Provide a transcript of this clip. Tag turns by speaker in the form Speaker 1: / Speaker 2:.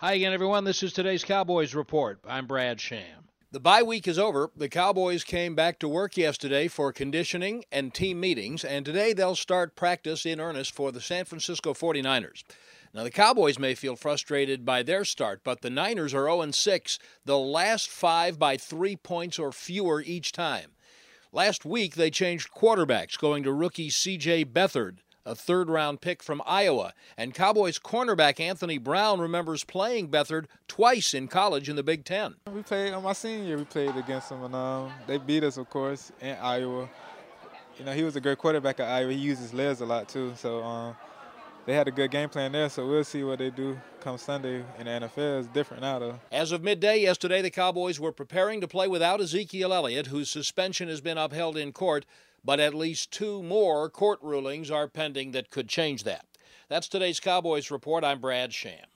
Speaker 1: Hi again, everyone. This is today's Cowboys Report. I'm Brad Sham.
Speaker 2: The bye week is over. The Cowboys came back to work yesterday for conditioning and team meetings, and today they'll start practice in earnest for the San Francisco 49ers. Now, the Cowboys may feel frustrated by their start, but the Niners are 0 6, the last five by three points or fewer each time. Last week, they changed quarterbacks, going to rookie C.J. Beathard a third round pick from Iowa. And Cowboys cornerback Anthony Brown remembers playing Beathard twice in college in the Big Ten.
Speaker 3: We played on my senior year, we played against them, and um, they beat us, of course, in Iowa. You know, he was a great quarterback at Iowa. He used his legs a lot, too. So, um, they had a good game plan there, so we'll see what they do come Sunday in the NFL. It's different now, though.
Speaker 2: As of midday yesterday, the Cowboys were preparing to play without Ezekiel Elliott, whose suspension has been upheld in court but at least two more court rulings are pending that could change that. That's today's Cowboys Report. I'm Brad Sham.